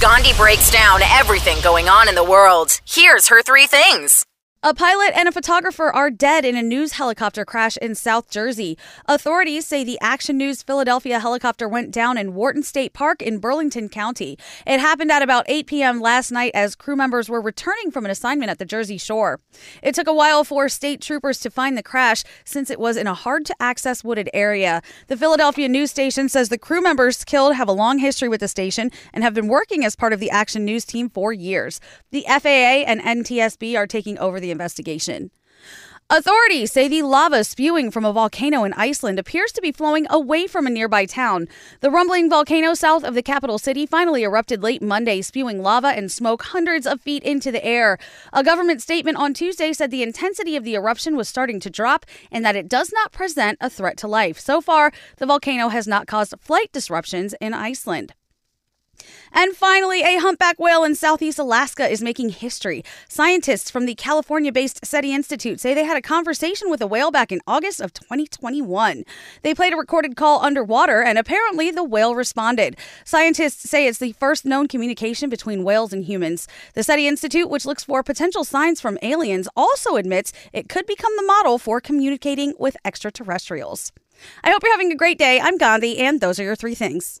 Gandhi breaks down everything going on in the world. Here's her three things. A pilot and a photographer are dead in a news helicopter crash in South Jersey. Authorities say the Action News Philadelphia helicopter went down in Wharton State Park in Burlington County. It happened at about 8 p.m. last night as crew members were returning from an assignment at the Jersey shore. It took a while for state troopers to find the crash since it was in a hard to access wooded area. The Philadelphia news station says the crew members killed have a long history with the station and have been working as part of the Action News team for years. The FAA and NTSB are taking over the investigation. Authorities say the lava spewing from a volcano in Iceland appears to be flowing away from a nearby town. The rumbling volcano south of the capital city finally erupted late Monday, spewing lava and smoke hundreds of feet into the air. A government statement on Tuesday said the intensity of the eruption was starting to drop and that it does not present a threat to life. So far, the volcano has not caused flight disruptions in Iceland. And finally, a humpback whale in southeast Alaska is making history. Scientists from the California based SETI Institute say they had a conversation with a whale back in August of 2021. They played a recorded call underwater, and apparently the whale responded. Scientists say it's the first known communication between whales and humans. The SETI Institute, which looks for potential signs from aliens, also admits it could become the model for communicating with extraterrestrials. I hope you're having a great day. I'm Gandhi, and those are your three things.